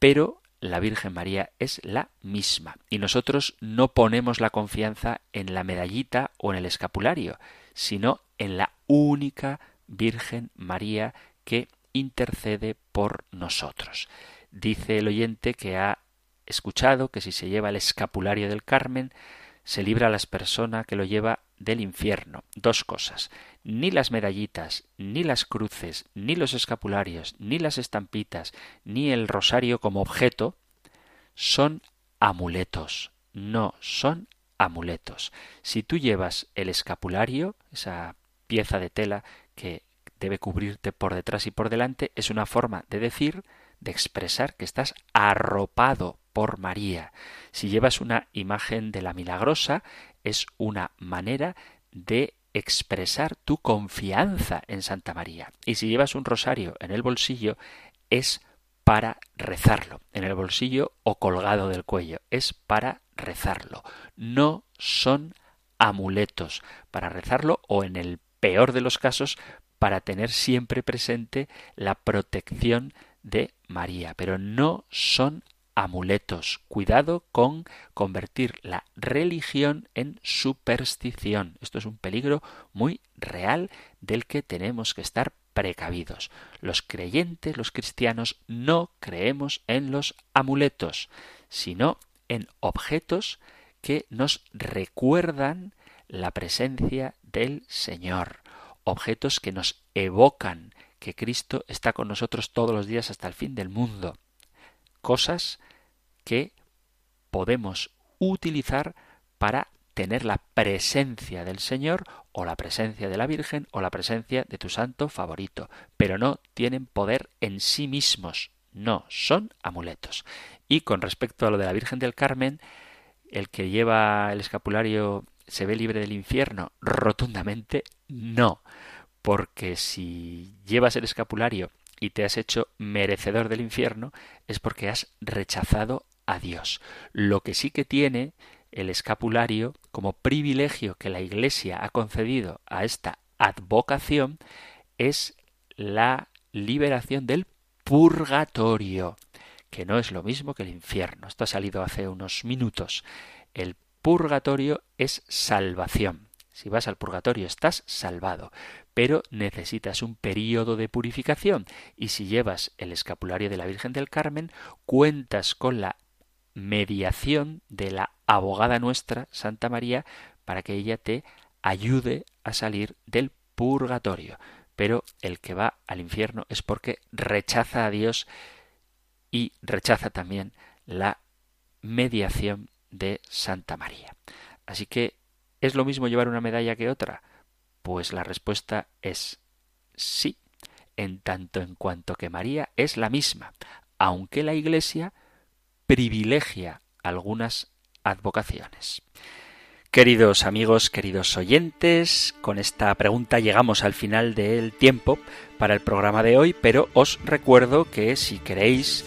Pero la Virgen María es la misma y nosotros no ponemos la confianza en la medallita o en el escapulario, sino en la única Virgen María que intercede por nosotros. Dice el oyente que ha escuchado que si se lleva el escapulario del Carmen, se libra a las personas que lo lleva del infierno. Dos cosas. Ni las medallitas, ni las cruces, ni los escapularios, ni las estampitas, ni el rosario como objeto son amuletos. No son amuletos. Si tú llevas el escapulario, esa pieza de tela que debe cubrirte por detrás y por delante, es una forma de decir, de expresar que estás arropado por María. Si llevas una imagen de la milagrosa, es una manera de expresar tu confianza en Santa María. Y si llevas un rosario en el bolsillo, es para rezarlo, en el bolsillo o colgado del cuello, es para rezarlo. No son amuletos para rezarlo o en el peor de los casos para tener siempre presente la protección de María, pero no son amuletos. Cuidado con convertir la religión en superstición. Esto es un peligro muy real del que tenemos que estar precavidos. Los creyentes, los cristianos, no creemos en los amuletos, sino en objetos que nos recuerdan la presencia del Señor, objetos que nos evocan que Cristo está con nosotros todos los días hasta el fin del mundo cosas que podemos utilizar para tener la presencia del Señor o la presencia de la Virgen o la presencia de tu santo favorito, pero no tienen poder en sí mismos, no, son amuletos. Y con respecto a lo de la Virgen del Carmen, el que lleva el escapulario se ve libre del infierno, rotundamente no, porque si llevas el escapulario y te has hecho merecedor del infierno, es porque has rechazado a Dios. Lo que sí que tiene el escapulario como privilegio que la Iglesia ha concedido a esta advocación es la liberación del purgatorio, que no es lo mismo que el infierno. Esto ha salido hace unos minutos. El purgatorio es salvación. Si vas al purgatorio estás salvado, pero necesitas un período de purificación y si llevas el escapulario de la Virgen del Carmen, cuentas con la mediación de la abogada nuestra, Santa María, para que ella te ayude a salir del purgatorio. Pero el que va al infierno es porque rechaza a Dios y rechaza también la mediación de Santa María. Así que ¿Es lo mismo llevar una medalla que otra? Pues la respuesta es sí, en tanto en cuanto que María es la misma, aunque la Iglesia privilegia algunas advocaciones. Queridos amigos, queridos oyentes, con esta pregunta llegamos al final del tiempo para el programa de hoy, pero os recuerdo que si queréis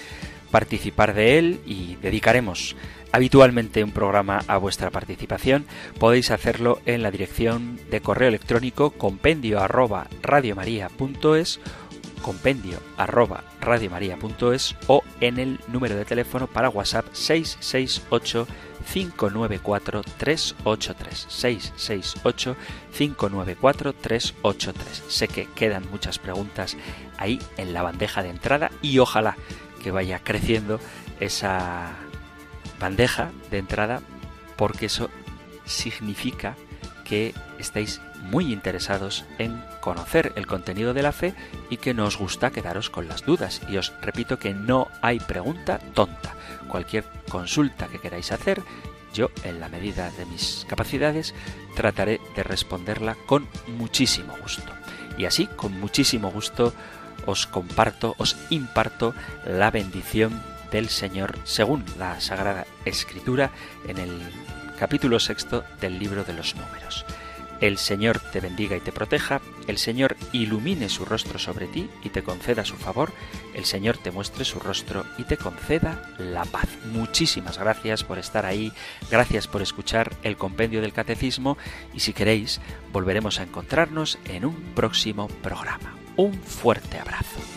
participar de él y dedicaremos habitualmente un programa a vuestra participación, podéis hacerlo en la dirección de correo electrónico compendio arroba radiomaria.es compendio arroba radiomaria.es o en el número de teléfono para WhatsApp 668 668-594-383. 668-594-383. Sé que quedan muchas preguntas ahí en la bandeja de entrada y ojalá que vaya creciendo esa bandeja de entrada porque eso significa que estáis muy interesados en conocer el contenido de la fe y que no os gusta quedaros con las dudas. Y os repito que no hay pregunta tonta. Cualquier consulta que queráis hacer, yo, en la medida de mis capacidades, trataré de responderla con muchísimo gusto. Y así, con muchísimo gusto, os comparto, os imparto la bendición del Señor según la Sagrada Escritura en el capítulo sexto del libro de los números. El Señor te bendiga y te proteja, el Señor ilumine su rostro sobre ti y te conceda su favor, el Señor te muestre su rostro y te conceda la paz. Muchísimas gracias por estar ahí, gracias por escuchar el compendio del catecismo y si queréis volveremos a encontrarnos en un próximo programa. Un fuerte abrazo.